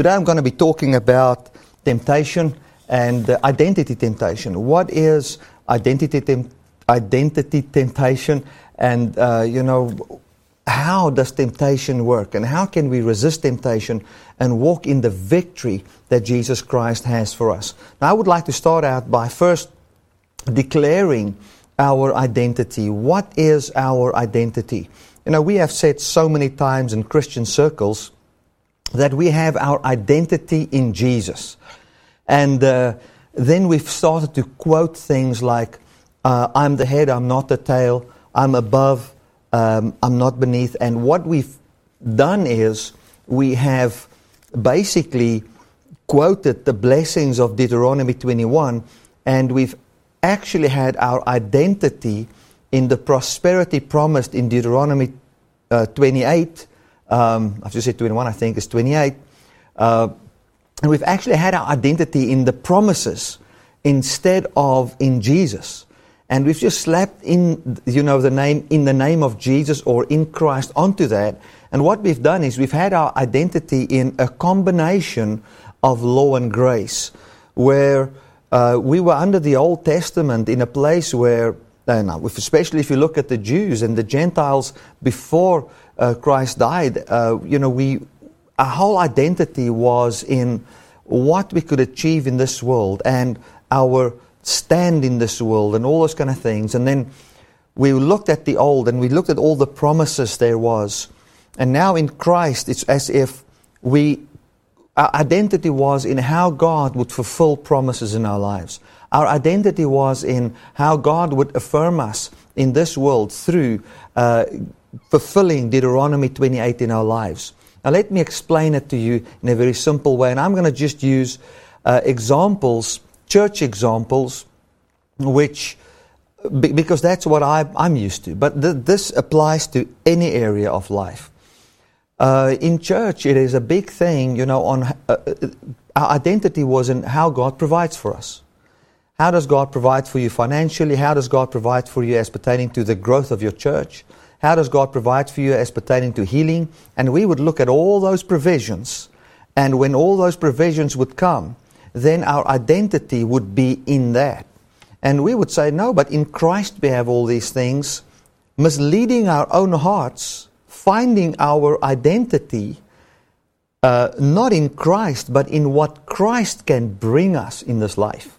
Today I'm going to be talking about temptation and uh, identity temptation. What is identity, tem- identity temptation? And, uh, you know, how does temptation work? And how can we resist temptation and walk in the victory that Jesus Christ has for us? Now, I would like to start out by first declaring our identity. What is our identity? You know, we have said so many times in Christian circles that we have our identity in Jesus. And uh, then we've started to quote things like, uh, I'm the head, I'm not the tail, I'm above, um, I'm not beneath. And what we've done is we have basically quoted the blessings of Deuteronomy 21, and we've actually had our identity in the prosperity promised in Deuteronomy uh, 28. Um, I've just said 21, I think it's 28. Uh, and we've actually had our identity in the promises instead of in Jesus. And we've just slapped in, you know, the name, in the name of Jesus or in Christ onto that. And what we've done is we've had our identity in a combination of law and grace, where uh, we were under the Old Testament in a place where, uh, now, especially if you look at the Jews and the Gentiles before uh, Christ died, uh, you know, we, our whole identity was in what we could achieve in this world and our stand in this world and all those kind of things. And then we looked at the old and we looked at all the promises there was. And now in Christ, it's as if we, our identity was in how God would fulfill promises in our lives. Our identity was in how God would affirm us in this world through uh, fulfilling Deuteronomy 28 in our lives. Now, let me explain it to you in a very simple way. And I'm going to just use uh, examples church examples, which, because that's what I, am used to. But th- this applies to any area of life. Uh, in church, it is a big thing, you know, on uh, our identity was in how God provides for us. How does God provide for you financially? How does God provide for you as pertaining to the growth of your church? How does God provide for you as pertaining to healing? And we would look at all those provisions. And when all those provisions would come, then our identity would be in that. And we would say, no, but in Christ we have all these things, misleading our own hearts, finding our identity uh, not in Christ, but in what Christ can bring us in this life.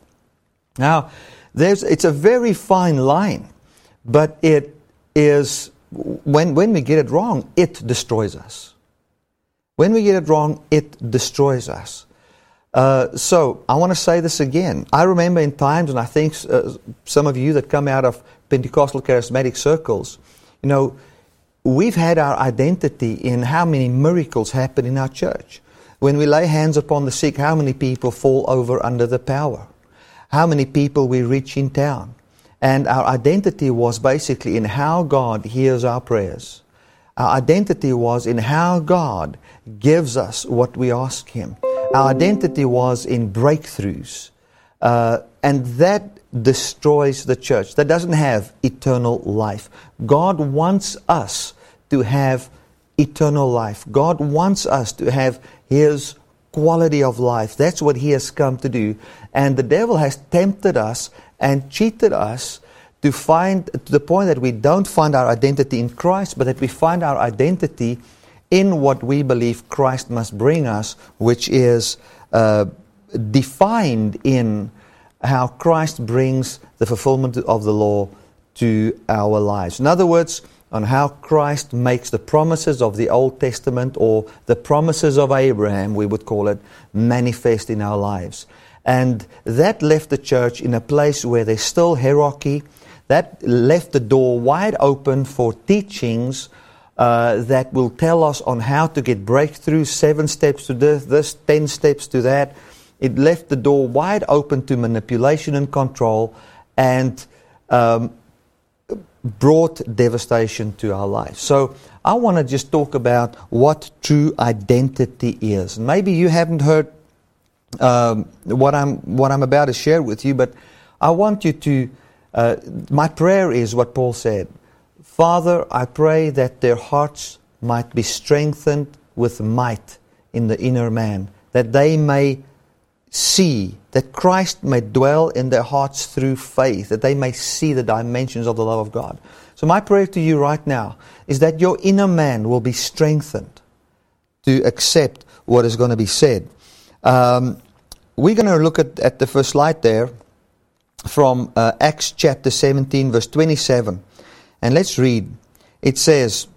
Now, it's a very fine line, but it is, when, when we get it wrong, it destroys us. When we get it wrong, it destroys us. Uh, so I want to say this again. I remember in times, and I think uh, some of you that come out of Pentecostal charismatic circles, you know, we've had our identity in how many miracles happen in our church. When we lay hands upon the sick, how many people fall over under the power? How many people we reach in town? And our identity was basically in how God hears our prayers. Our identity was in how God gives us what we ask Him. Our identity was in breakthroughs. Uh, and that destroys the church. That doesn't have eternal life. God wants us to have eternal life. God wants us to have His quality of life. That's what He has come to do. And the devil has tempted us and cheated us to find to the point that we don't find our identity in Christ, but that we find our identity in what we believe Christ must bring us, which is uh, defined in how Christ brings the fulfillment of the law to our lives. In other words, on how Christ makes the promises of the Old Testament or the promises of Abraham, we would call it, manifest in our lives. And that left the church in a place where there's still hierarchy. That left the door wide open for teachings uh, that will tell us on how to get breakthrough, seven steps to this, this, ten steps to that. It left the door wide open to manipulation and control and um, brought devastation to our lives. So I want to just talk about what true identity is. Maybe you haven't heard um, what I'm what I'm about to share with you, but I want you to. Uh, my prayer is what Paul said. Father, I pray that their hearts might be strengthened with might in the inner man, that they may see, that Christ may dwell in their hearts through faith, that they may see the dimensions of the love of God. So, my prayer to you right now is that your inner man will be strengthened to accept what is going to be said. Um, we're going to look at, at the first slide there from uh, Acts chapter 17, verse 27. And let's read. It says,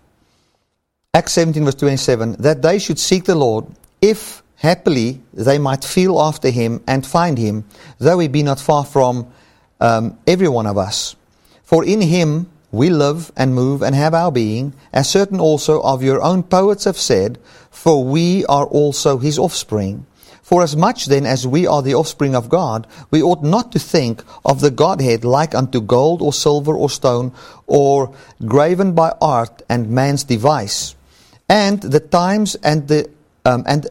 Acts 17, verse 27, that they should seek the Lord, if happily they might feel after him and find him, though he be not far from um, every one of us. For in him we live and move and have our being, as certain also of your own poets have said, for we are also his offspring. For as much then as we are the offspring of God, we ought not to think of the Godhead like unto gold or silver or stone, or graven by art and man's device. And the times and the um, and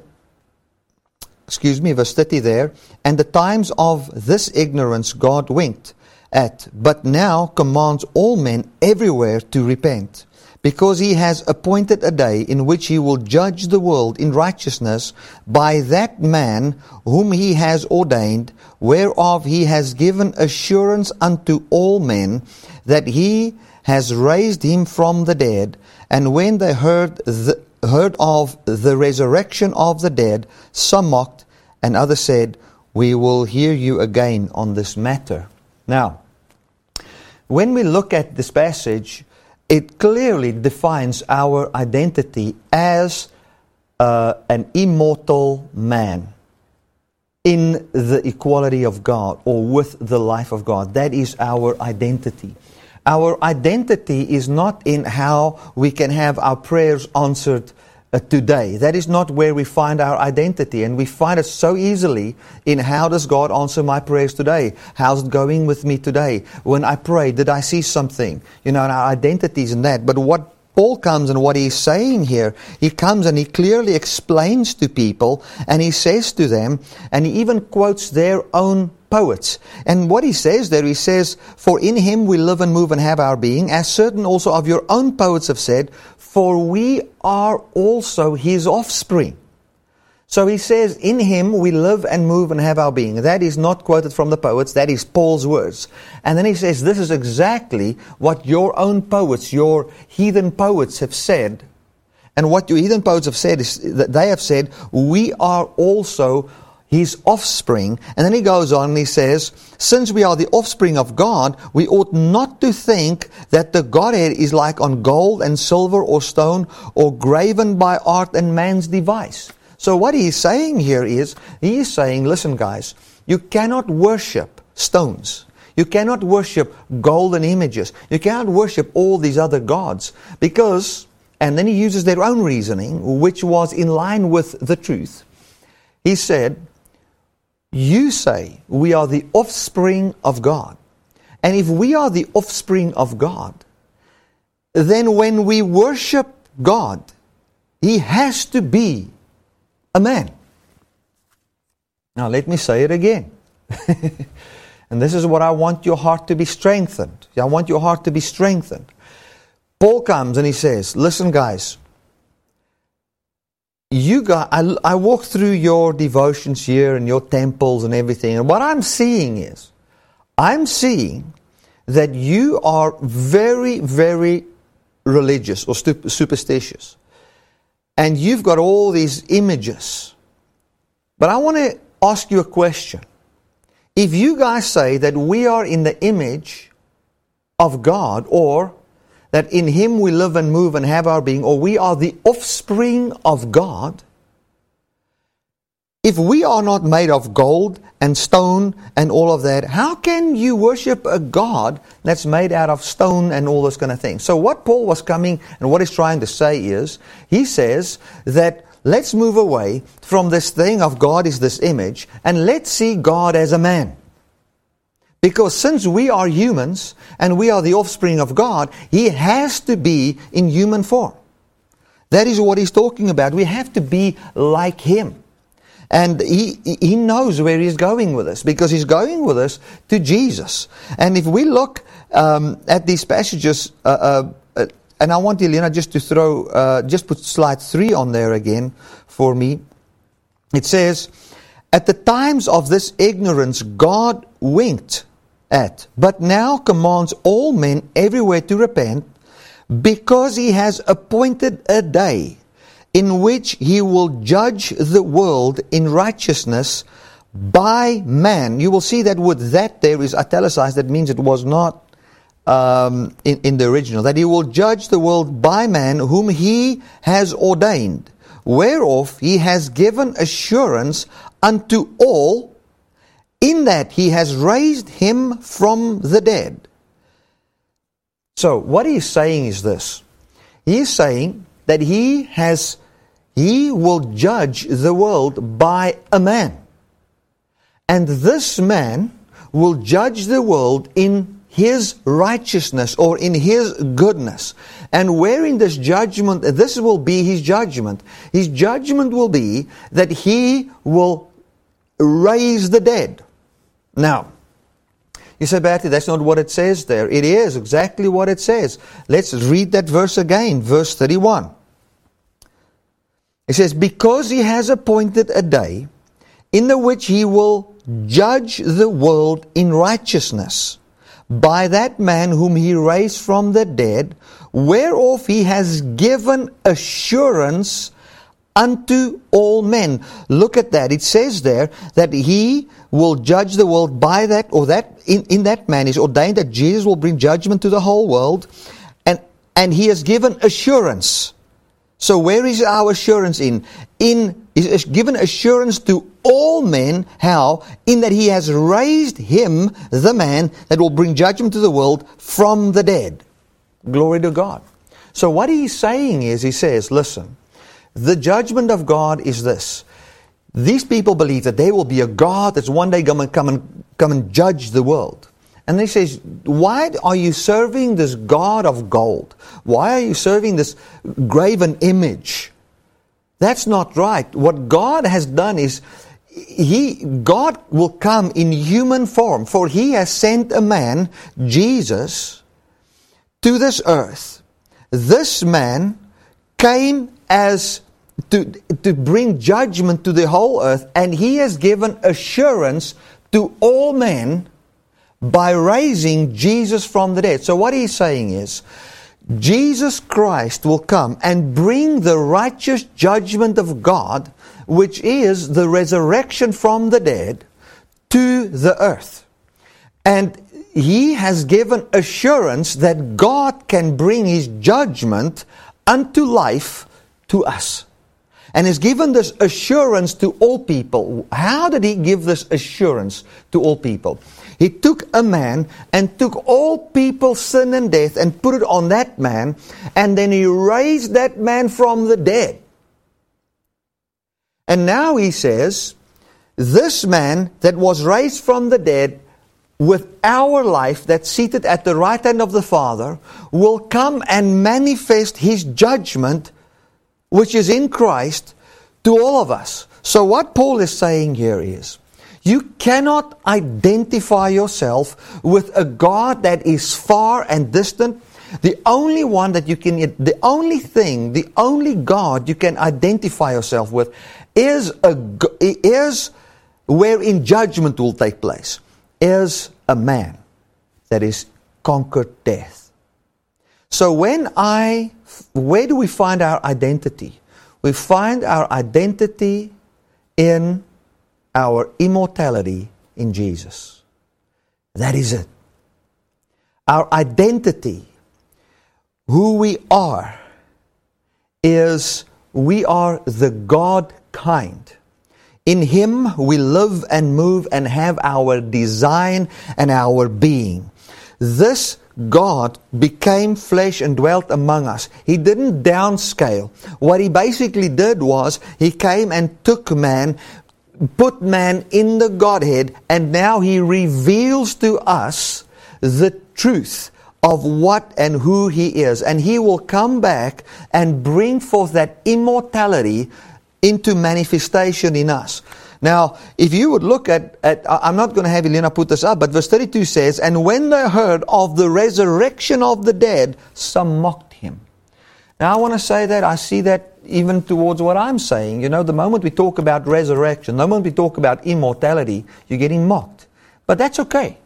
excuse me, verse 30 there, and the times of this ignorance God winked at, but now commands all men everywhere to repent because he has appointed a day in which he will judge the world in righteousness by that man whom he has ordained, whereof he has given assurance unto all men that he has raised him from the dead. And when they heard, the, heard of the resurrection of the dead, some mocked, and others said, We will hear you again on this matter. Now, when we look at this passage, it clearly defines our identity as uh, an immortal man in the equality of God or with the life of God. That is our identity. Our identity is not in how we can have our prayers answered Uh, today. That is not where we find our identity. And we find it so easily in how does God answer my prayers today? How's it going with me today? When I pray, did I see something? You know, and our identity is in that. But what Paul comes and what he's saying here, he comes and he clearly explains to people and he says to them, and he even quotes their own poets. And what he says there, he says, For in him we live and move and have our being, as certain also of your own poets have said, for we are also his offspring. So he says, In him we live and move and have our being. That is not quoted from the poets, that is Paul's words. And then he says, This is exactly what your own poets, your heathen poets have said. And what your heathen poets have said is that they have said, We are also his offspring. And then he goes on and he says, Since we are the offspring of God, we ought not to think that the Godhead is like on gold and silver or stone or graven by art and man's device. So what he's saying here is, he is saying, listen guys, you cannot worship stones. You cannot worship golden images. You cannot worship all these other gods because, and then he uses their own reasoning, which was in line with the truth. He said, you say we are the offspring of God. And if we are the offspring of God, then when we worship God, He has to be a man. Now, let me say it again. and this is what I want your heart to be strengthened. I want your heart to be strengthened. Paul comes and he says, Listen, guys, you got I, I walk through your devotions here and your temples and everything and what i'm seeing is i'm seeing that you are very very religious or superstitious. And you've got all these images. But i want to ask you a question. If you guys say that we are in the image of god or that in Him we live and move and have our being, or we are the offspring of God, if we are not made of gold and stone and all of that, how can you worship a God that's made out of stone and all those kind of things? So what Paul was coming and what he's trying to say is, he says that let's move away from this thing of God is this image and let's see God as a man. Because since we are humans and we are the offspring of God, He has to be in human form. That is what He's talking about. We have to be like Him. And he, he knows where he's going with us because he's going with us to Jesus. And if we look um, at these passages, uh, uh, uh, and I want Elena just to throw, uh, just put slide three on there again for me. It says, At the times of this ignorance, God winked at, but now commands all men everywhere to repent, because he has appointed a day in which he will judge the world in righteousness by man. You will see that with that there is italicized, that means it was not um, in, in the original, that he will judge the world by man whom he has ordained, whereof he has given assurance unto all, in that he has raised him from the dead. So, what he's saying is this. He's saying that he has, he will judge the world by a man. And this man will judge the world in his righteousness or in his goodness. And where in this judgment, this will be his judgment. His judgment will be that he will raise the dead. Now, you say, Bertie, that's not what it says there. It is exactly what it says. Let's read that verse again, verse 31. It says, Because he has appointed a day in the which he will judge the world in righteousness by that man whom he raised from the dead, whereof he has given assurance unto all men. Look at that. It says there that he will judge the world by that, or that in, in that man is ordained that Jesus will bring judgment to the whole world, and and he has given assurance. So where is our assurance in? In is given assurance to all men. How? In that he has raised him, the man that will bring judgment to the world from the dead. Glory to God. So what he's saying is, he says, listen, the judgment of God is this. These people believe that there will be a God that's one day going to come and, come and judge the world. And he says, why are you serving this God of gold? Why are you serving this graven image? That's not right. What God has done is, he, God will come in human form, for He has sent a man, Jesus, to this earth. This man came as to, to bring judgment to the whole earth, and he has given assurance to all men by raising Jesus from the dead. So what he's saying is, Jesus Christ will come and bring the righteous judgment of God, which is the resurrection from the dead, to the earth. And he has given assurance that God can bring his judgment unto life to us. And has given this assurance to all people. How did he give this assurance to all people? He took a man and took all people's sin and death and put it on that man, and then he raised that man from the dead. And now he says, this man that was raised from the dead with our life that's seated at the right hand of the Father will come and manifest his judgment which is in Christ to all of us. So what Paul is saying here is, you cannot identify yourself with a God that is far and distant. The only one that you can, the only thing, the only God you can identify yourself with is a, is wherein judgment will take place, is a man that is conquered death. So when I where do we find our identity? We find our identity in our immortality in Jesus. That is it. Our identity, who we are, is we are the God kind. In Him we live and move and have our design and our being. This God became flesh and dwelt among us. He didn't downscale. What he basically did was he came and took man, put man in the Godhead, and now he reveals to us the truth of what and who he is. And he will come back and bring forth that immortality into manifestation in us. Now, if you would look at, at I'm not going to have Elena put this up, but verse 32 says, And when they heard of the resurrection of the dead, some mocked him. Now, I want to say that I see that even towards what I'm saying. You know, the moment we talk about resurrection, the moment we talk about immortality, you're getting mocked. But that's okay.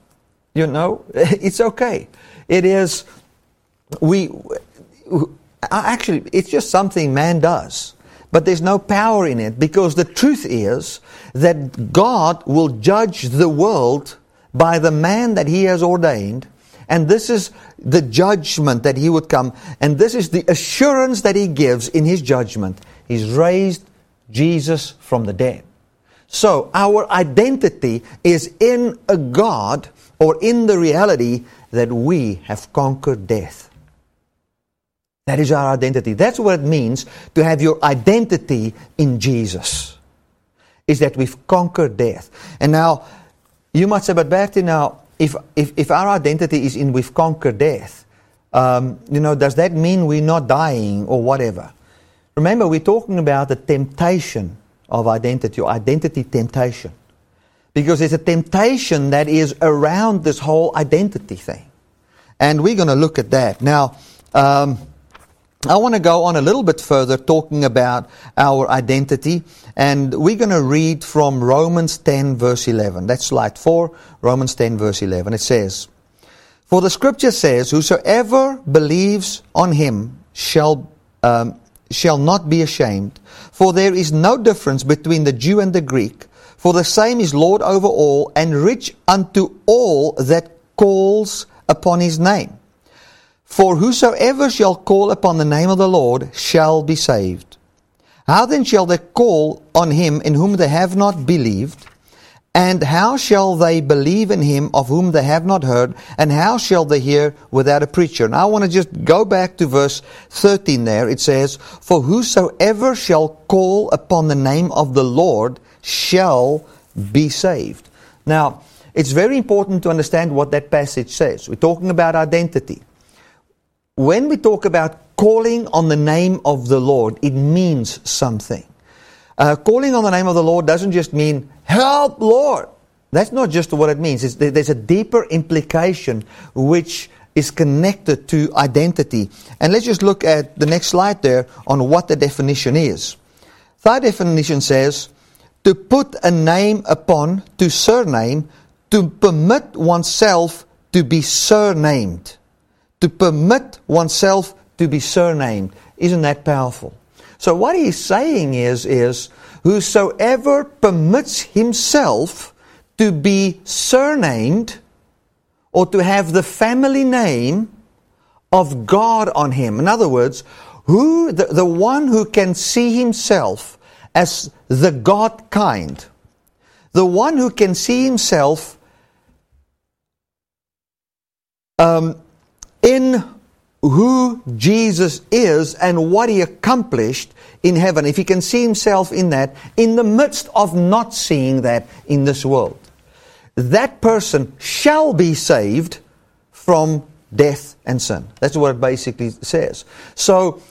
You know, it's okay. It is, we, actually, it's just something man does. But there's no power in it because the truth is that God will judge the world by the man that he has ordained. And this is the judgment that he would come. And this is the assurance that he gives in his judgment. He's raised Jesus from the dead. So our identity is in a God or in the reality that we have conquered death. That is our identity. That's what it means to have your identity in Jesus. Is that we've conquered death. And now, you might say, but Bertie, now, if, if, if our identity is in we've conquered death, um, you know, does that mean we're not dying or whatever? Remember, we're talking about the temptation of identity, or identity temptation. Because there's a temptation that is around this whole identity thing. And we're going to look at that. Now, um, I want to go on a little bit further talking about our identity, and we're going to read from Romans 10, verse 11. That's slide 4, Romans 10, verse 11. It says, For the scripture says, Whosoever believes on him shall, um, shall not be ashamed, for there is no difference between the Jew and the Greek, for the same is Lord over all, and rich unto all that calls upon his name. For whosoever shall call upon the name of the Lord shall be saved. How then shall they call on him in whom they have not believed? And how shall they believe in him of whom they have not heard? And how shall they hear without a preacher? Now I want to just go back to verse 13 there. It says, For whosoever shall call upon the name of the Lord shall be saved. Now, it's very important to understand what that passage says. We're talking about identity when we talk about calling on the name of the Lord, it means something. Uh, calling on the name of the Lord doesn't just mean, help, Lord. That's not just what it means. It's, there's a deeper implication which is connected to identity. And let's just look at the next slide there on what the definition is. That definition says, to put a name upon, to surname, to permit oneself to be surnamed to permit oneself to be surnamed. Isn't that powerful? So what he's saying is, is whosoever permits himself to be surnamed or to have the family name of God on him. In other words, who the, the one who can see himself as the God kind, the one who can see himself um, in who Jesus is and what he accomplished in heaven, if he can see himself in that, in the midst of not seeing that in this world, that person shall be saved from death and sin. That's what it basically says. So,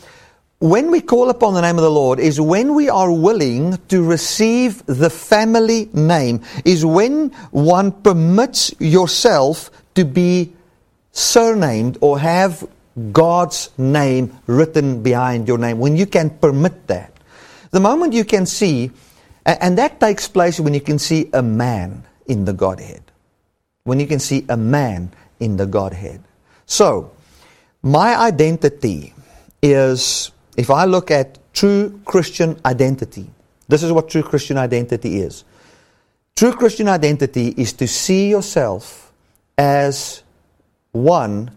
when we call upon the name of the Lord is when we are willing to receive the family name, is when one permits yourself to be surnamed or have God's name written behind your name, when you can permit that, the moment you can see, and that takes place when you can see a man in the Godhead. When you can see a man in the Godhead. So, my identity is, if I look at true Christian identity, this is what true Christian identity is. True Christian identity is to see yourself as one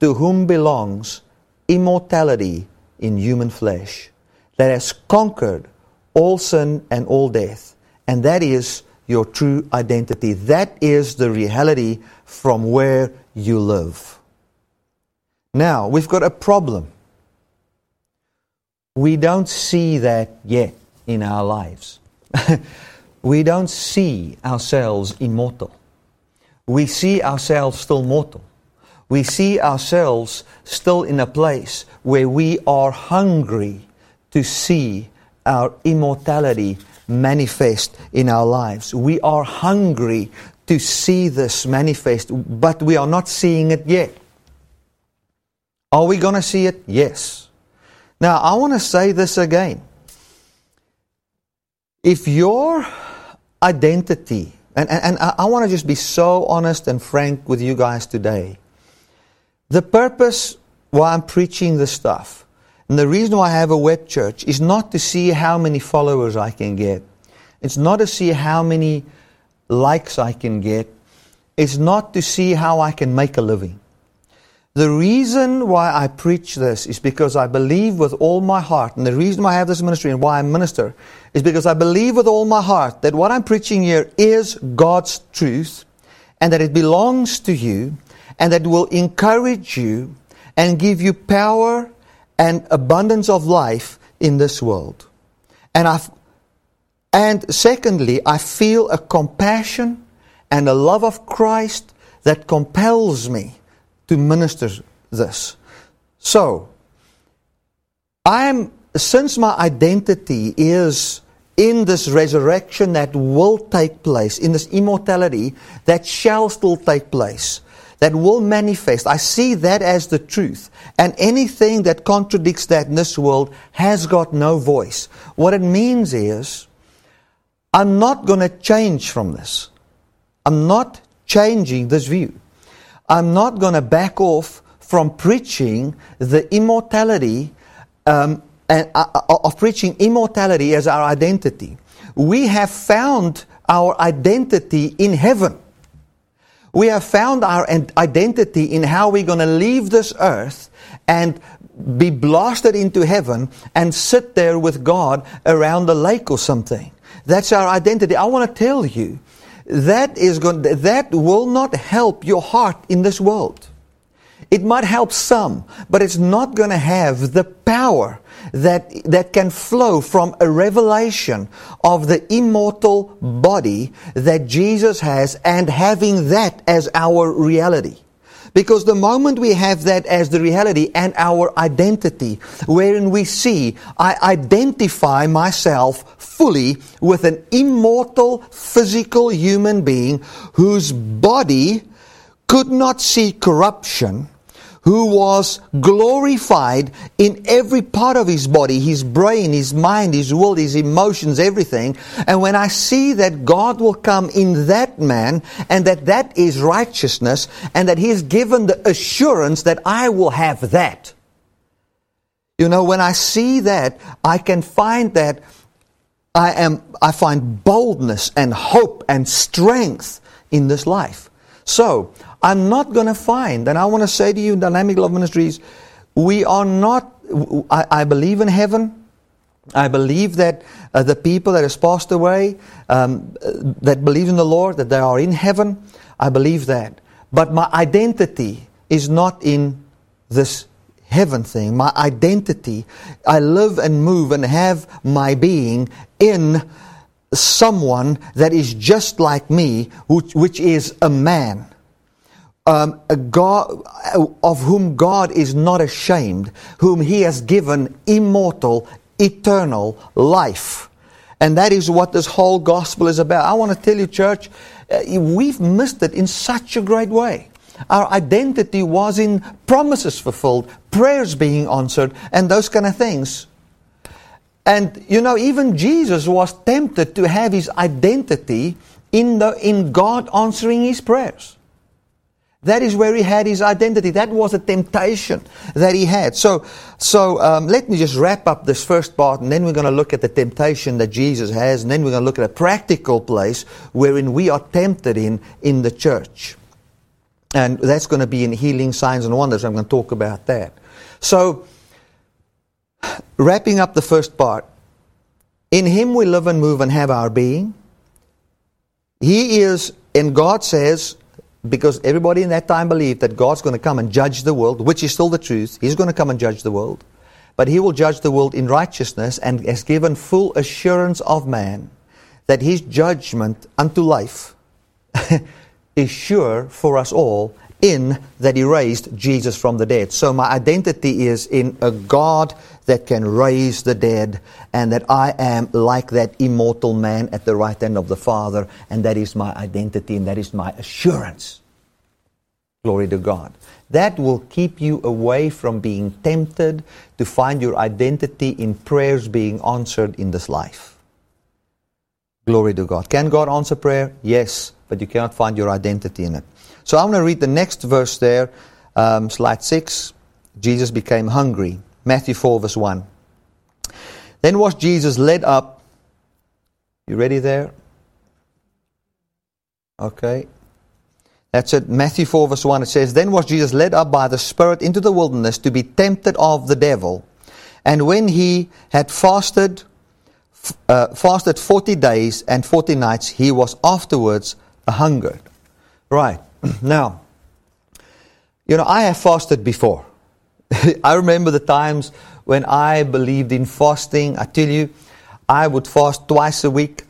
to whom belongs immortality in human flesh, that has conquered all sin and all death. And that is your true identity. That is the reality from where you live. Now, we've got a problem. We don't see that yet in our lives. we don't see ourselves immortal. We see ourselves still mortal we see ourselves still in a place where we are hungry to see our immortality manifest in our lives. We are hungry to see this manifest, but we are not seeing it yet. Are we going to see it? Yes. Now, I want to say this again. If your identity, and, and, and I, I want to just be so honest and frank with you guys today. The purpose why I'm preaching this stuff, and the reason why I have a web church, is not to see how many followers I can get. It's not to see how many likes I can get. It's not to see how I can make a living. The reason why I preach this is because I believe with all my heart, and the reason why I have this ministry and why I minister is because I believe with all my heart that what I'm preaching here is God's truth and that it belongs to you and that will encourage you and give you power and abundance of life in this world. And i and secondly, I feel a compassion and a love of Christ that compels me to minister this. So, I am, since my identity is in this resurrection that will take place, in this immortality that shall still take place, that will manifest, I see that as the truth. And anything that contradicts that in this world has got no voice. What it means is, I'm not going to change from this. I'm not changing this view. I'm not going to back off from preaching the immortality um, and, uh, of preaching immortality as our identity. We have found our identity in heaven. We have found our identity in how we're going to leave this earth and be blasted into heaven and sit there with God around the lake or something. That's our identity. I want to tell you that is going that will not help your heart in this world. It might help some, but it's not going to have the power that, that can flow from a revelation of the immortal body that Jesus has and having that as our reality. Because the moment we have that as the reality and our identity, wherein we see, I identify myself fully with an immortal physical human being whose body could not see corruption, who was glorified in every part of his body, his brain, his mind, his will, his emotions, everything. And when I see that God will come in that man and that that is righteousness and that he's given the assurance that I will have that. You know, when I see that, I can find that I am, I find boldness and hope and strength in this life. So, I'm not going to find, and I want to say to you, Dynamic Love Ministries, we are not, I, I believe in heaven. I believe that uh, the people that has passed away, um, that believe in the Lord, that they are in heaven. I believe that. But my identity is not in this heaven thing. My identity, I live and move and have my being in someone that is just like me, which, which is a man um, a God of whom God is not ashamed, whom He has given immortal, eternal life. And that is what this whole gospel is about. I want to tell you, church, uh, we've missed it in such a great way. Our identity was in promises fulfilled, prayers being answered, and those kind of things. And you know, even Jesus was tempted to have his identity in, the, in God answering his prayers. That is where he had his identity. That was a temptation that he had. So, so um, let me just wrap up this first part, and then we're going to look at the temptation that Jesus has, and then we're going to look at a practical place wherein we are tempted in in the church, and that's going to be in healing signs and wonders. I'm going to talk about that. So, wrapping up the first part, in Him we live and move and have our being. He is, and God says because everybody in that time believed that God's going to come and judge the world, which is still the truth. He's going to come and judge the world. But he will judge the world in righteousness and has given full assurance of man that his judgment unto life is sure for us all in that he raised Jesus from the dead. So my identity is in a God that can raise the dead and that I am like that immortal man at the right hand of the Father and that is my identity and that is my assurance. Glory to God. That will keep you away from being tempted to find your identity in prayers being answered in this life. Glory to God. Can God answer prayer? Yes, but you cannot find your identity in it. So I'm going to read the next verse there, um, slide 6. Jesus became hungry. Matthew 4, verse 1. Then was Jesus led up. You ready there? Okay. That's it. Matthew 4, verse 1. It says, Then was Jesus led up by the Spirit into the wilderness to be tempted of the devil. And when he had fasted, uh, fasted 40 days and 40 nights, he was afterwards a hungered. Right. now, you know, I have fasted before. I remember the times when I believed in fasting. I tell you, I would fast twice a week.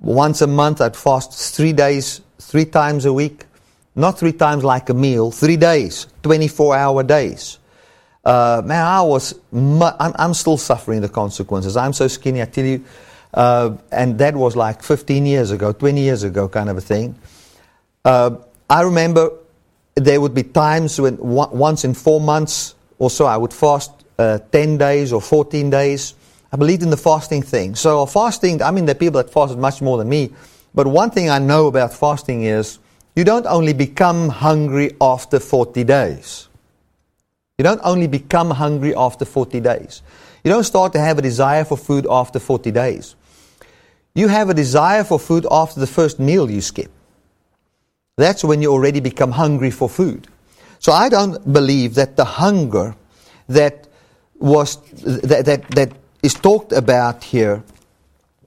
Once a month, I'd fast three days, three times a week. Not three times like a meal, three days, 24 hour days. Uh, man, I was, mu- I'm, I'm, still suffering the consequences. I'm so skinny, I tell you. Uh, and that was like 15 years ago, 20 years ago, kind of a thing. Uh, I remember there would be times when once in four months or so I would fast uh, 10 days or 14 days. I believed in the fasting thing. So fasting, I mean, there are people that fasted much more than me. But one thing I know about fasting is you don't only become hungry after 40 days. You don't only become hungry after 40 days. You don't start to have a desire for food after 40 days. You have a desire for food after the first meal you skip. That's when you already become hungry for food. So I don't believe that the hunger that was that, that, that is talked about here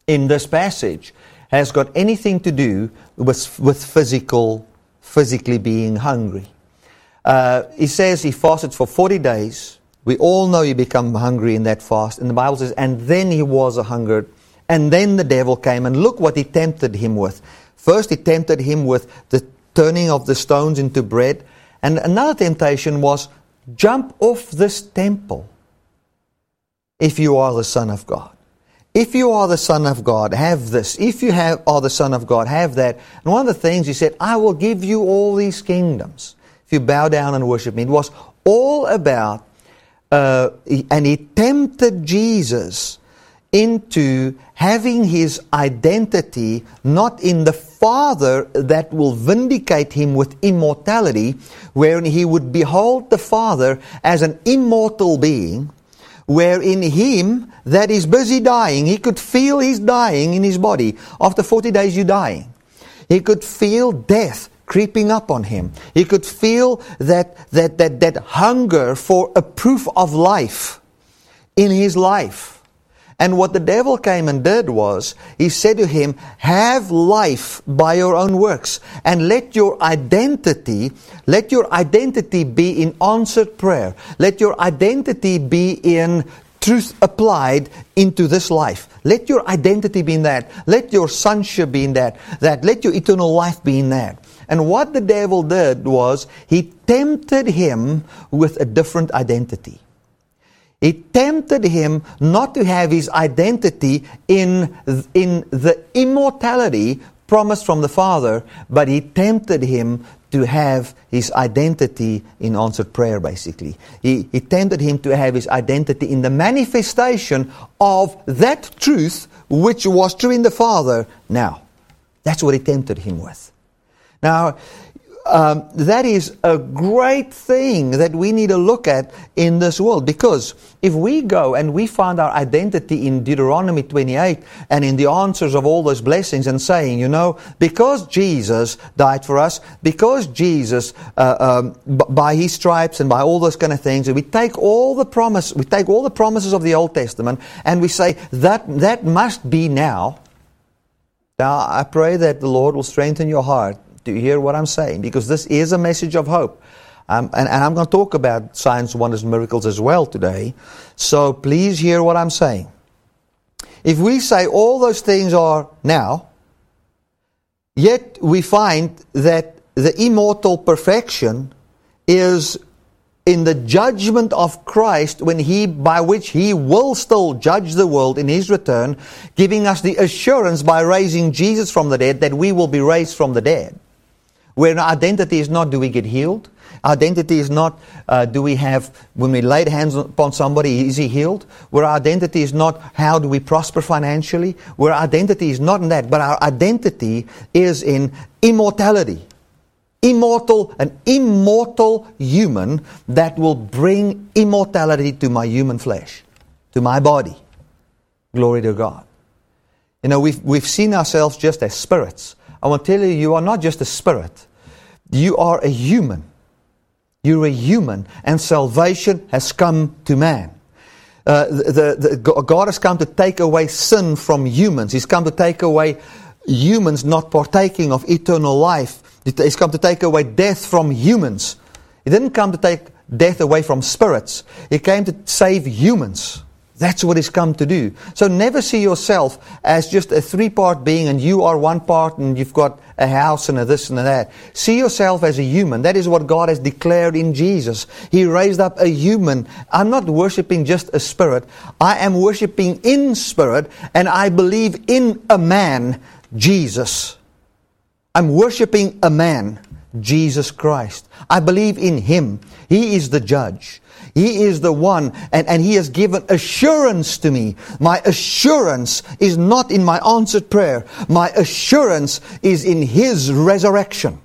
in this passage has got anything to do with, with physical, physically being hungry. Uh, he says he fasted for 40 days. We all know you become hungry in that fast. And the Bible says, and then he was a hungered. And then the devil came, and look what he tempted him with. First, he tempted him with the turning of the stones into bread. And another temptation was, jump off this temple if you are the Son of God. If you are the Son of God, have this. If you have, are the Son of God, have that. And one of the things he said, I will give you all these kingdoms if you bow down and worship me. It was all about, uh, and he tempted Jesus into having his identity not in the Father that will vindicate him with immortality, wherein he would behold the Father as an immortal being, wherein him that is busy dying, he could feel he's dying in his body. After 40 days, you're dying. He could feel death creeping up on him. He could feel that, that, that, that hunger for a proof of life in his life. And what the devil came and did was, he said to him, have life by your own works and let your identity, let your identity be in answered prayer. Let your identity be in truth applied into this life. Let your identity be in that. Let your sonship be in that. That let your eternal life be in that. And what the devil did was he tempted him with a different identity. It tempted him not to have his identity in, in the immortality promised from the Father, but he tempted him to have his identity in answered prayer, basically. He, he tempted him to have his identity in the manifestation of that truth which was true in the Father now. That's what he tempted him with. Now, um, that is a great thing that we need to look at in this world because if we go and we find our identity in Deuteronomy 28 and in the answers of all those blessings and saying, you know, because Jesus died for us, because Jesus, uh, um, b- by his stripes and by all those kind of things, we take all the promise, we take all the promises of the Old Testament and we say that that must be now. Now, I pray that the Lord will strengthen your heart do you hear what I'm saying? Because this is a message of hope. Um, and, and I'm going to talk about signs, wonders, and miracles as well today. So please hear what I'm saying. If we say all those things are now, yet we find that the immortal perfection is in the judgment of Christ when he by which he will still judge the world in his return giving us the assurance by raising Jesus from the dead that we will be raised from the dead Where identity is not do we get healed? Identity is not uh, do we have, when we laid hands upon somebody, is he healed? Where our identity is not how do we prosper financially? Where our identity is not in that, but our identity is in immortality. Immortal, an immortal human that will bring immortality to my human flesh, to my body. Glory to God. You know, we've, we've seen ourselves just as spirits. I want to tell you, you are not just a spirit. You are a human. You're a human, and salvation has come to man. Uh, the, the, God has come to take away sin from humans. He's come to take away humans not partaking of eternal life. He's come to take away death from humans. He didn't come to take death away from spirits. He came to save humans. That's what He's come to do. So never see yourself as just a three part being and you are one part and you've got a house and a this and a that. See yourself as a human. That is what God has declared in Jesus. He raised up a human. I'm not worshiping just a spirit. I am worshiping in spirit and I believe in a man, Jesus. I'm worshiping a man, Jesus Christ. I believe in Him. He is the judge. He is the one, and, and He has given assurance to me. My assurance is not in my answered prayer. My assurance is in His resurrection.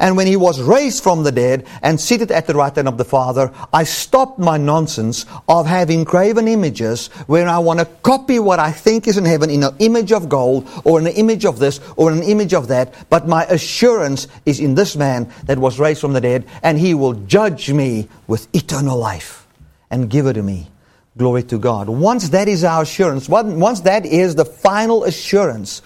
And when he was raised from the dead and seated at the right hand of the Father, I stopped my nonsense of having graven images where I want to copy what I think is in heaven in an image of gold or an image of this or an image of that. But my assurance is in this man that was raised from the dead and he will judge me with eternal life and give it to me. Glory to God. Once that is our assurance, once that is the final assurance,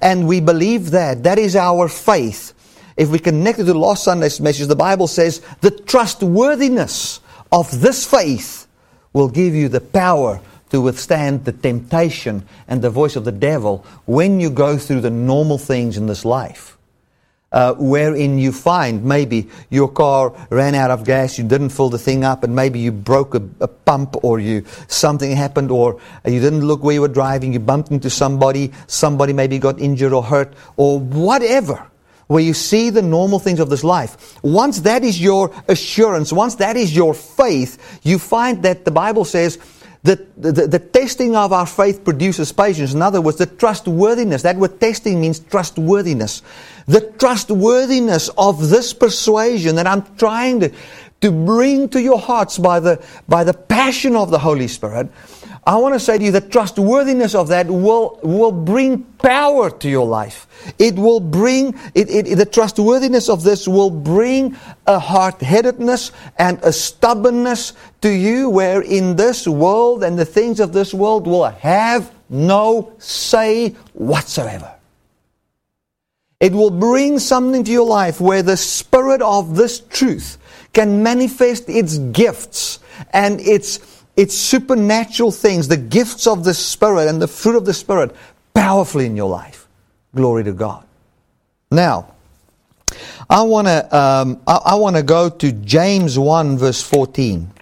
and we believe that, that is our faith if we connect it to the last Sunday's message, the Bible says the trustworthiness of this faith will give you the power to withstand the temptation and the voice of the devil when you go through the normal things in this life. Uh, wherein you find maybe your car ran out of gas, you didn't fill the thing up, and maybe you broke a, a, pump, or you something happened, or you didn't look where you were driving, you bumped into somebody, somebody maybe got injured or hurt, or whatever where you see the normal things of this life. Once that is your assurance, once that is your faith, you find that the Bible says that the, the, the, testing of our faith produces patience. In other words, the trustworthiness. That word testing means trustworthiness. The trustworthiness of this persuasion that I'm trying to, to bring to your hearts by the, by the passion of the Holy Spirit I want to say to you that trustworthiness of that will, will bring power to your life. It will bring, it, it, the trustworthiness of this will bring a hard headedness and a stubbornness to you where in this world and the things of this world will have no say whatsoever. It will bring something to your life where the spirit of this truth can manifest its gifts and its it's supernatural things, the gifts of the Spirit and the fruit of the Spirit, powerfully in your life. Glory to God. Now, I want to um, I, I want to go to James one verse fourteen.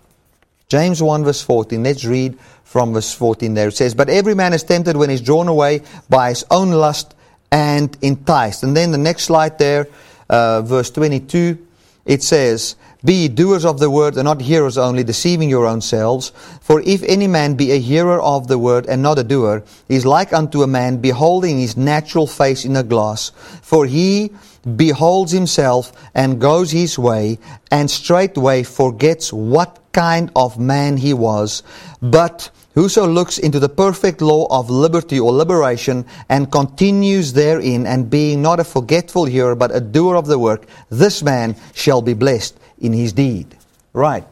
James one verse fourteen. Let's read from verse fourteen. There it says, "But every man is tempted when he's drawn away by his own lust and enticed." And then the next slide there, uh, verse twenty-two, it says, be doers of the word and not hearers only, deceiving your own selves. For if any man be a hearer of the word and not a doer, he is like unto a man beholding his natural face in a glass. For he beholds himself and goes his way, and straightway forgets what kind of man he was. But Whoso looks into the perfect law of liberty or liberation and continues therein, and being not a forgetful hearer, but a doer of the work, this man shall be blessed in his deed. Right.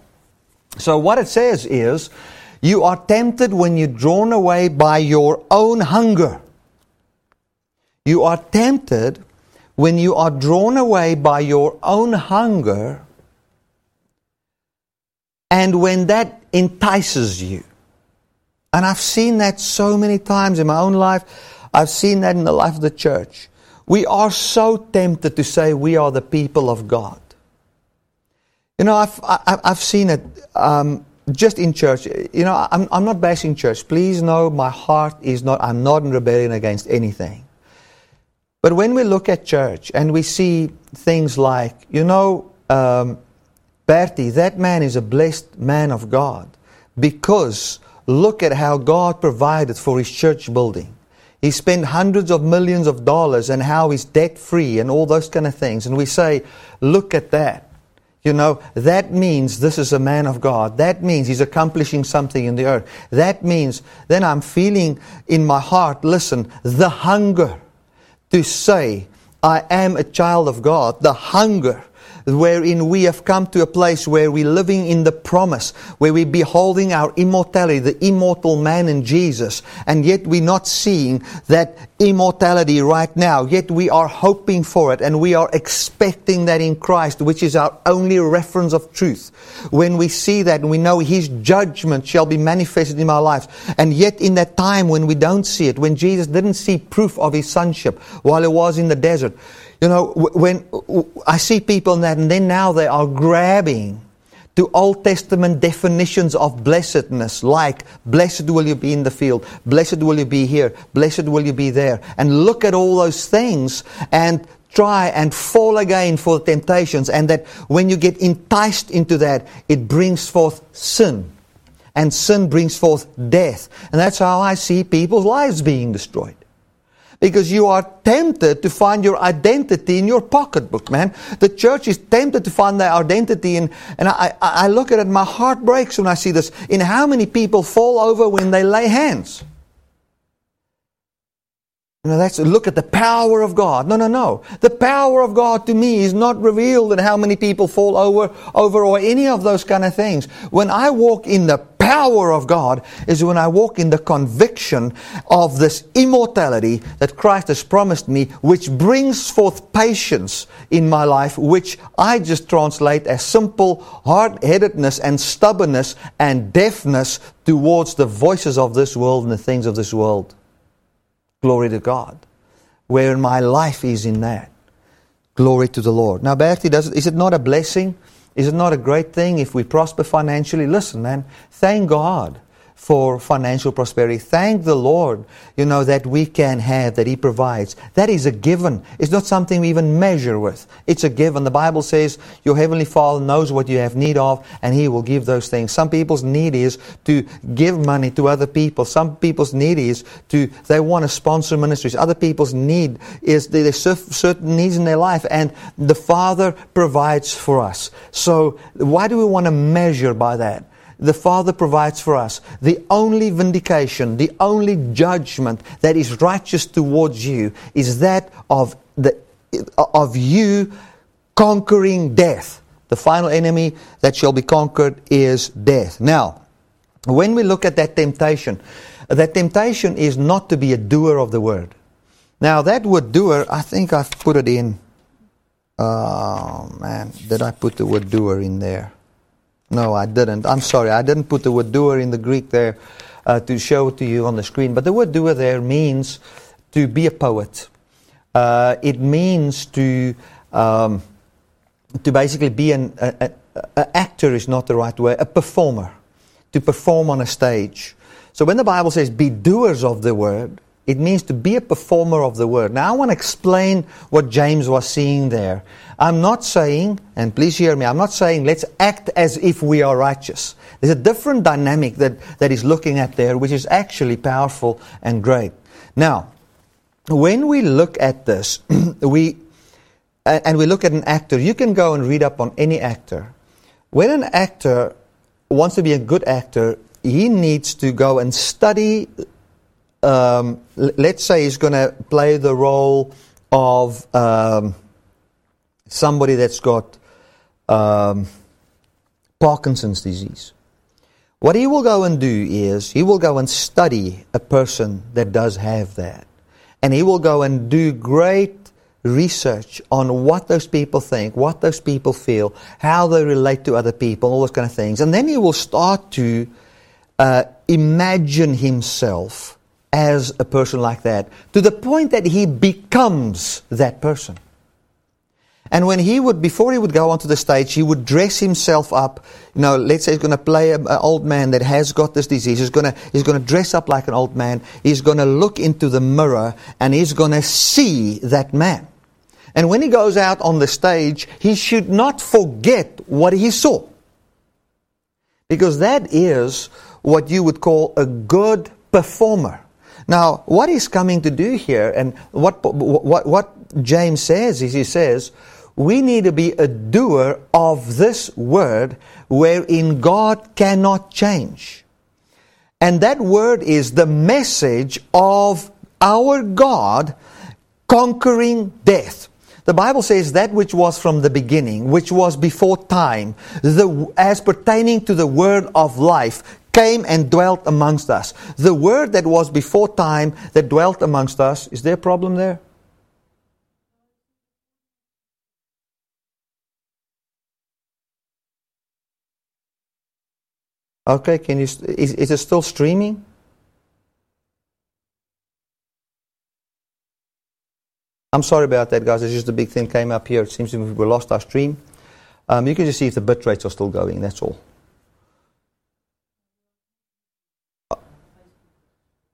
So what it says is, you are tempted when you're drawn away by your own hunger. You are tempted when you are drawn away by your own hunger and when that entices you. And I've seen that so many times in my own life. I've seen that in the life of the church. We are so tempted to say we are the people of God. You know, I've, I've seen it um, just in church. You know, I'm, I'm not bashing church. Please know my heart is not, I'm not in rebellion against anything. But when we look at church and we see things like, you know, um, Bertie, that man is a blessed man of God because look at how God provided for his church building. He spent hundreds of millions of dollars and how he's debt free and all those kind of things. And we say, look at that. You know, that means this is a man of God. That means he's accomplishing something in the earth. That means then I'm feeling in my heart, listen, the hunger to say, I am a child of God, the hunger wherein we have come to a place where we're living in the promise, where we're beholding our immortality, the immortal man in Jesus, and yet we're not seeing that immortality right now, yet we are hoping for it and we are expecting that in Christ, which is our only reference of truth. When we see that and we know His judgment shall be manifested in our lives, and yet in that time when we don't see it, when Jesus didn't see proof of His sonship while He was in the desert, you know, when I see people in that, and then now they are grabbing to Old Testament definitions of blessedness, like, blessed will you be in the field, blessed will you be here, blessed will you be there. And look at all those things and try and fall again for temptations. And that when you get enticed into that, it brings forth sin. And sin brings forth death. And that's how I see people's lives being destroyed because you are tempted to find your identity in your pocketbook, man. The church is tempted to find their identity in, and I, I, look at it, my heart breaks when I see this, in how many people fall over when they lay hands. You know, that's look at the power of God. No, no, no. The power of God to me is not revealed in how many people fall over, over or any of those kind of things. When I walk in the power of God is when I walk in the conviction of this immortality that Christ has promised me, which brings forth patience in my life, which I just translate as simple hard-headedness and stubbornness and deafness towards the voices of this world and the things of this world. Glory to God. Where my life is in that. Glory to the Lord. Now, Bertie, does is it not a blessing? Is it not a great thing if we prosper financially? Listen, man, thank God for financial prosperity. Thank the Lord, you know, that we can have, that He provides. That is a given. It's not something we even measure with. It's a given. The Bible says your Heavenly Father knows what you have need of and He will give those things. Some people's need is to give money to other people. Some people's need is to, they want to sponsor ministries. Other people's need is there's certain needs in their life and the Father provides for us. So why do we want to measure by that? The Father provides for us. The only vindication, the only judgment that is righteous towards you is that of, the, of you conquering death. The final enemy that shall be conquered is death. Now, when we look at that temptation, that temptation is not to be a doer of the word. Now, that word doer, I think I've put it in. Oh, man, did I put the word doer in there? No, I didn't. I'm sorry. I didn't put the word doer in the Greek there uh, to show to you on the screen. But the word doer there means to be a poet. Uh, it means to um, to basically be an a, a, a actor is not the right way. A performer, to perform on a stage. So when the Bible says be doers of the word, it means to be a performer of the word. Now, I want to explain what James was seeing there. I'm not saying, and please hear me, I'm not saying let's act as if we are righteous. There's a different dynamic that, that he's looking at there, which is actually powerful and great. Now, when we look at this, we, and we look at an actor, you can go and read up on any actor. When an actor wants to be a good actor, he needs to go and study um, let's say he's going to play the role of um, somebody that's got um, Parkinson's disease. What he will go and do is he will go and study a person that does have that. And he will go and do great research on what those people think, what those people feel, how they relate to other people, all those kind of things. And then he will start to uh, imagine himself as a person like that to the point that he becomes that person. And when he would, before he would go onto the stage, he would dress himself up. You know, let's say he's going to play an old man that has got this disease. He's going to, he's going to dress up like an old man. He's going to look into the mirror and he's going to see that man. And when he goes out on the stage, he should not forget what he saw. Because that is what you would call a good performer. Now, what he's coming to do here, and what, what, what James says is he says, we need to be a doer of this word wherein God cannot change. And that word is the message of our God conquering death. The Bible says that which was from the beginning, which was before time, the, as pertaining to the word of life, came and dwelt amongst us. The word that was before time that dwelt amongst us, is there a problem there? Okay, can you, is, is it still streaming? I'm sorry about that, guys. It's just a big thing came up here. It seems we lost our stream. Um, you can just see if the bit rates are still going. That's all.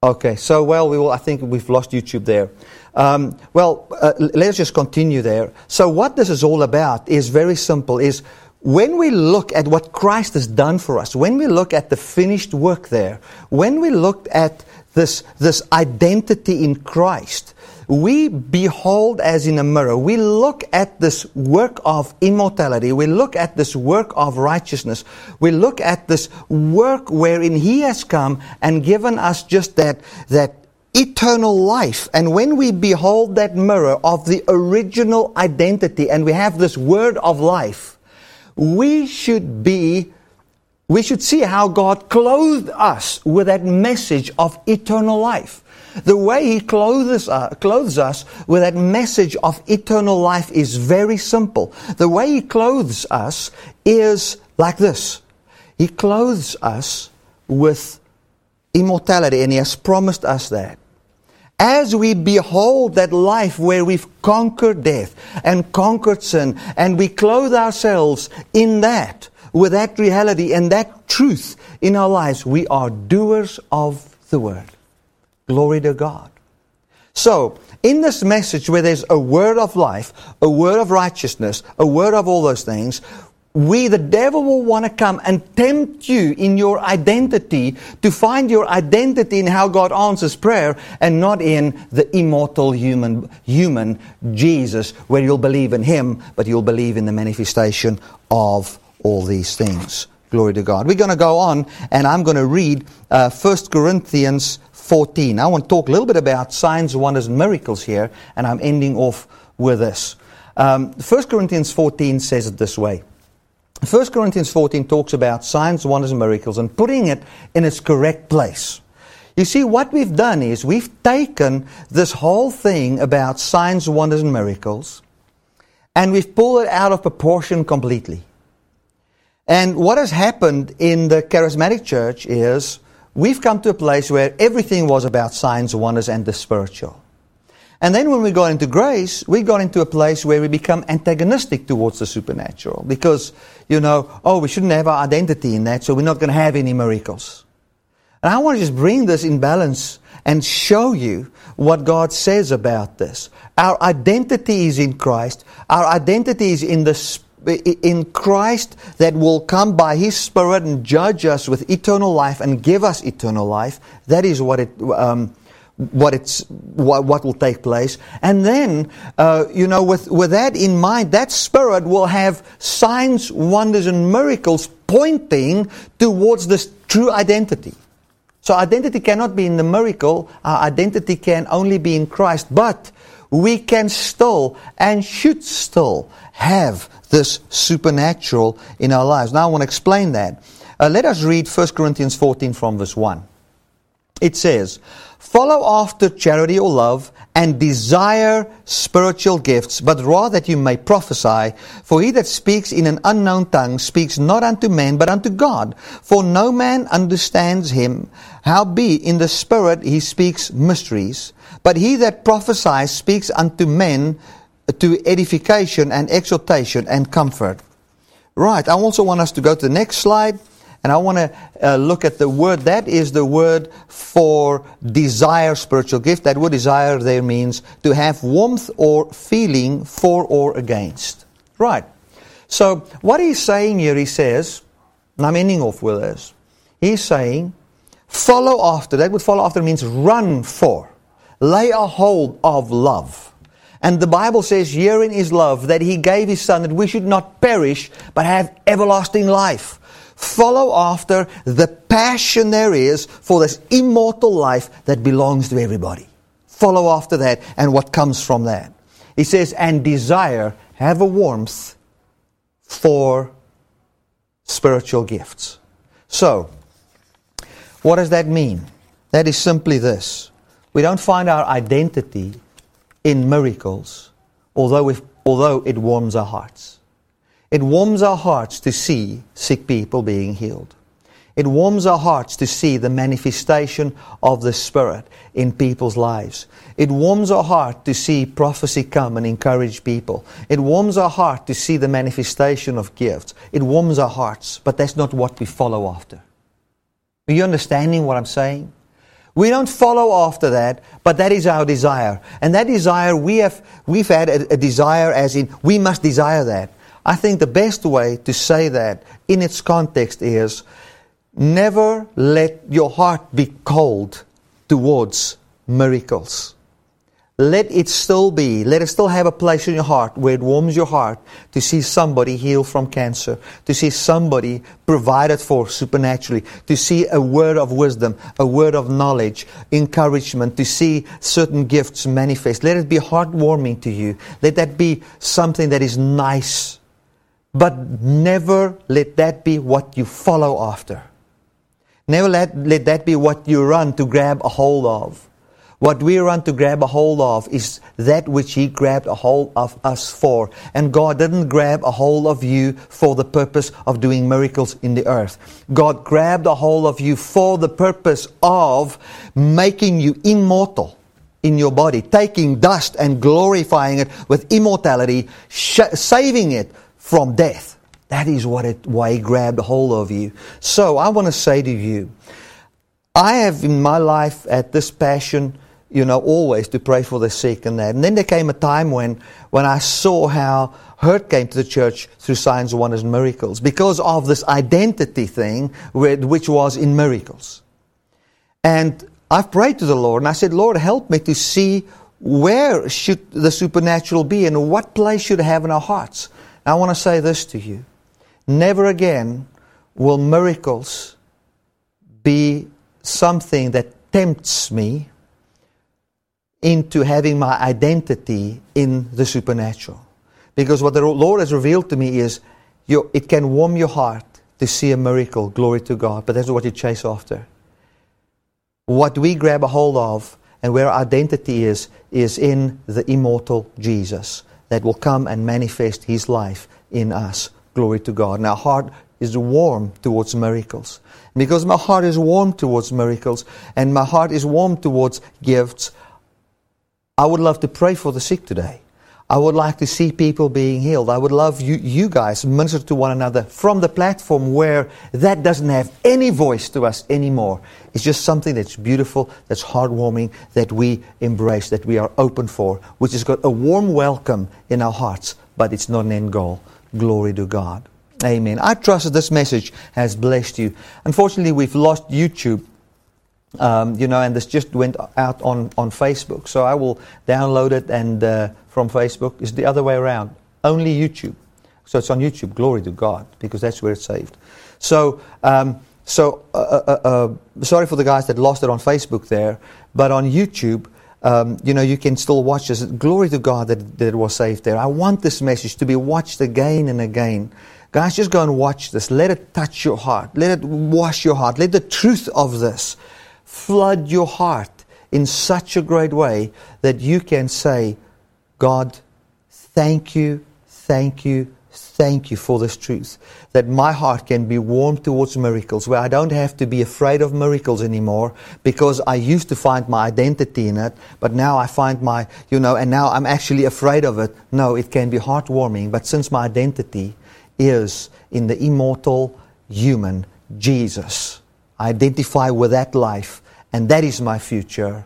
Okay, so well, we will. I think we've lost YouTube there. Um, well, uh, let's just continue there. So, what this is all about is very simple: is when we look at what Christ has done for us, when we look at the finished work there, when we look at this this identity in Christ, we behold as in a mirror. We look at this work of immortality. We look at this work of righteousness. We look at this work wherein He has come and given us just that, that eternal life. And when we behold that mirror of the original identity and we have this word of life, we should be we should see how God clothed us with that message of eternal life. The way He clothes, uh, clothes us with that message of eternal life is very simple. The way He clothes us is like this. He clothes us with immortality and He has promised us that. As we behold that life where we've conquered death and conquered sin and we clothe ourselves in that, with that reality and that truth in our lives, we are doers of the word. Glory to God. So, in this message where there's a word of life, a word of righteousness, a word of all those things, we, the devil, will want to come and tempt you in your identity to find your identity in how God answers prayer and not in the immortal human, human Jesus, where you'll believe in Him, but you'll believe in the manifestation of all these things. Glory to God. We're going to go on, and I'm going to read uh, 1 Corinthians 14. I want to talk a little bit about signs, wonders, and miracles here, and I'm ending off with this. Um, 1 Corinthians 14 says it this way. 1 Corinthians 14 talks about signs, wonders, and miracles and putting it in its correct place. You see, what we've done is we've taken this whole thing about signs, wonders, and miracles and we've pulled it out of proportion completely. And what has happened in the charismatic church is we've come to a place where everything was about signs, wonders, and the spiritual. And then when we got into grace, we got into a place where we become antagonistic towards the supernatural. Because, you know, oh, we shouldn't have our identity in that, so we're not going to have any miracles. And I want to just bring this in balance and show you what God says about this. Our identity is in Christ. Our identity is in the Spirit in Christ that will come by His Spirit and judge us with eternal life and give us eternal life. That is what it. Um, what it's what, what will take place and then uh, you know with with that in mind that spirit will have signs wonders and miracles pointing towards this true identity so identity cannot be in the miracle our identity can only be in christ but we can still and should still have this supernatural in our lives. Now I want to explain that. Uh, let us read 1 Corinthians 14 from verse 1. It says, Follow after charity or love, and desire spiritual gifts, but rather that you may prophesy. For he that speaks in an unknown tongue speaks not unto men, but unto God. For no man understands him. Howbeit in the Spirit he speaks mysteries. But he that prophesies speaks unto men to edification and exhortation and comfort. Right, I also want us to go to the next slide. And I want to uh, look at the word. That is the word for desire spiritual gift. That word desire there means to have warmth or feeling for or against. Right. So what he's saying here, he says, and I'm ending off with this. He's saying, follow after. That would follow after means run for. Lay a hold of love. And the Bible says, herein is love, that he gave his son that we should not perish, but have everlasting life. Follow after the passion there is for this immortal life that belongs to everybody. Follow after that and what comes from that. He says, and desire, have a warmth for spiritual gifts. So, what does that mean? That is simply this. We don't find our identity in miracles, although, if, although it warms our hearts. It warms our hearts to see sick people being healed. It warms our hearts to see the manifestation of the Spirit in people's lives. It warms our heart to see prophecy come and encourage people. It warms our heart to see the manifestation of gifts. It warms our hearts, but that's not what we follow after. Are you understanding what I'm saying? We don't follow after that, but that is our desire. And that desire, we have, we've had a, a desire as in, we must desire that. I think the best way to say that in its context is never let your heart be cold towards miracles. Let it still be, let it still have a place in your heart where it warms your heart to see somebody healed from cancer, to see somebody provided for supernaturally, to see a word of wisdom, a word of knowledge, encouragement, to see certain gifts manifest. Let it be heartwarming to you. Let that be something that is nice but never let that be what you follow after. Never let, let that be what you run to grab a hold of. What we run to grab a hold of is that which He grabbed a hold of us for. And God didn't grab a hold of you for the purpose of doing miracles in the earth. God grabbed a hold of you for the purpose of making you immortal in your body, taking dust and glorifying it with immortality, sh- saving it from death. That is what it, why he grabbed a hold of you. So I want to say to you, I have in my life at this passion, you know, always to pray for the sick and that. And then there came a time when, when I saw how hurt came to the church through signs, wonders, and miracles because of this identity thing, which was in miracles. And I've prayed to the Lord and I said, Lord, help me to see where should the supernatural be and what place should it have in our hearts. I want to say this to you. Never again will miracles be something that tempts me into having my identity in the supernatural. Because what the Lord has revealed to me is you, it can warm your heart to see a miracle, glory to God, but that's what you chase after. What we grab a hold of and where our identity is, is in the immortal Jesus that will come and manifest His life in us. Glory to God. And our heart is warm towards miracles. because my heart is warm towards miracles and my heart is warm towards gifts, I would love to pray for the sick today. I would like to see people being healed. I would love you, you guys minister to one another from the platform where that doesn't have any voice to us anymore. It's just something that's beautiful, that's heartwarming, that we embrace, that we are open for, which has got a warm welcome in our hearts, but it's not an end goal. Glory to God. Amen. I trust that this message has blessed you. Unfortunately, we've lost YouTube. Um, you know, and this just went out on, on Facebook. So I will download it and uh, from Facebook. It's the other way around. Only YouTube. So it's on YouTube. Glory to God, because that's where it's saved. So, um, so uh, uh, uh, uh sorry for the guys that lost it on Facebook there, but on YouTube, um, you know, you can still watch this. Glory to God that, that it was saved there. I want this message to be watched again and again. Guys, just go and watch this. Let it touch your heart. Let it wash your heart. Let the truth of this flood your heart in such a great way that you can say, God, thank you, thank you, thank you for this truth that my heart can be warm towards miracles, where I don't have to be afraid of miracles anymore because I used to find my identity in it, but now I find my, you know, and now I'm actually afraid of it. No, it can be heartwarming, but since my identity is in the immortal human Jesus, Identify with that life, and that is my future.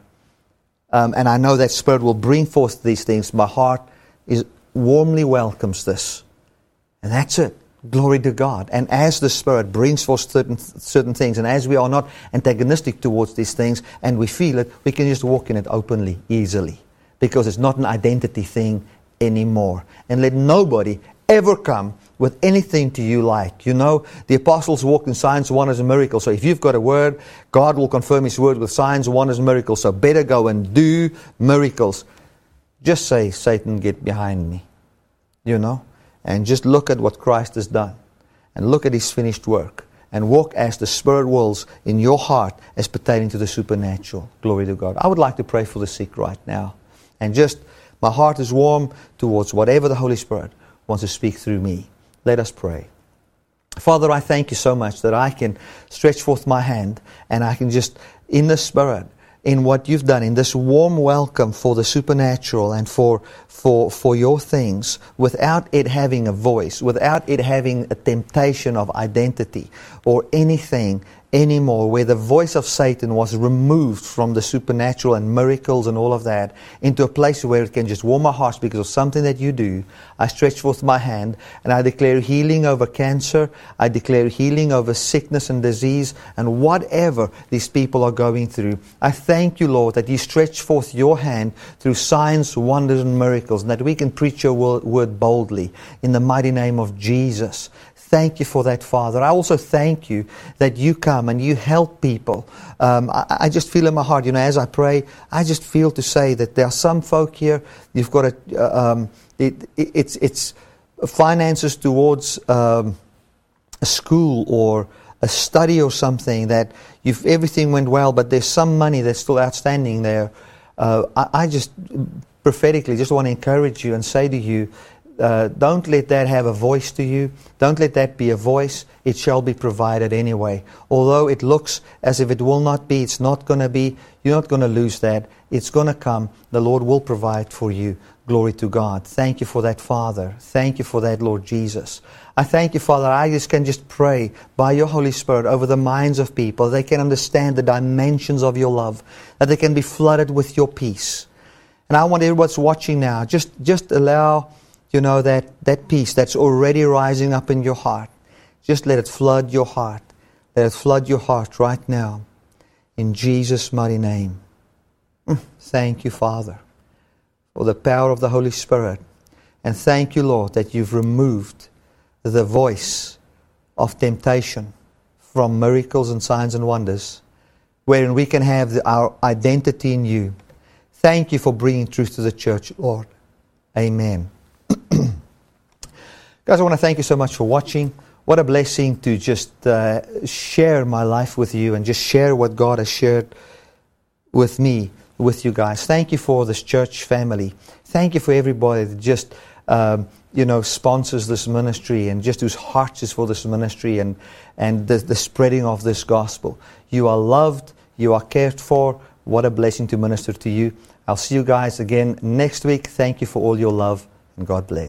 Um, and I know that Spirit will bring forth these things. My heart is warmly welcomes this. And that's it. Glory to God. And as the Spirit brings forth certain, certain things, and as we are not antagonistic towards these things and we feel it, we can just walk in it openly, easily. Because it's not an identity thing anymore. And let nobody ever come with anything to you like. You know, the apostles walked in signs, wonders, and miracles. So if you've got a word, God will confirm His word with signs, wonders, and miracles. So better go and do miracles. Just say, Satan, get behind me. You know? and just look at what Christ has done and look at his finished work and walk as the Spirit wills in your heart as pertaining to the supernatural. Glory to God. I would like to pray for the sick right now. And just, my heart is warm towards whatever the Holy Spirit wants to speak through me. Let us pray. Father, I thank you so much that I can stretch forth my hand and I can just, in the Spirit, in what you've done, in this warm welcome for the supernatural and for, for, for your things, without it having a voice, without it having a temptation of identity or anything anymore, where the voice of Satan was removed from the supernatural and miracles and all of that into a place where it can just warm my heart because of something that you do. I stretch forth my hand and I declare healing over cancer. I declare healing over sickness and disease and whatever these people are going through. I thank you, Lord, that you stretch forth your hand through signs, wonders, and miracles and that we can preach your word boldly in the mighty name of Jesus. Thank you for that, Father. I also thank you that you come and you help people. Um, I, I, just feel in my heart, you know, as I pray, I just feel to say that there are some folk here, you've got a, uh, um, it, it, it's, it's finances towards um, a school or a study or something that you've, everything went well, but there's some money that's still outstanding there. Uh, I, I just prophetically just want to encourage you and say to you uh, don't let that have a voice to you. Don't let that be a voice. It shall be provided anyway. Although it looks as if it will not be, it's not going to be. You're not going to lose that. It's going to come. The Lord will provide for you. Glory to God. Thank you for that, Father. Thank you for that, Lord Jesus. I thank you, Father. I just can just pray by your Holy Spirit over the minds of people. They can understand the dimensions of your love, that they can be flooded with your peace. And I want everyone's watching now, just, just allow you know, that, that peace that's already rising up in your heart. Just let it flood your heart. Let it flood your heart right now. In Jesus' mighty name. Mm, thank you, Father, for the power of the Holy Spirit. And thank you, Lord, that you've removed the voice of temptation from miracles and signs and wonders, wherein we can have the, our identity in you. Thank you for bringing truth to the church, Lord. Amen. Guys, I want to thank you so much for watching. What a blessing to just uh, share my life with you and just share what God has shared with me, with you guys. Thank you for this church family. Thank you for everybody that just, um, you know, sponsors this ministry and just whose hearts is for this ministry and, and the, the spreading of this gospel. You are loved. You are cared for. What a blessing to minister to you. I'll see you guys again next week. Thank you for all your love and God bless.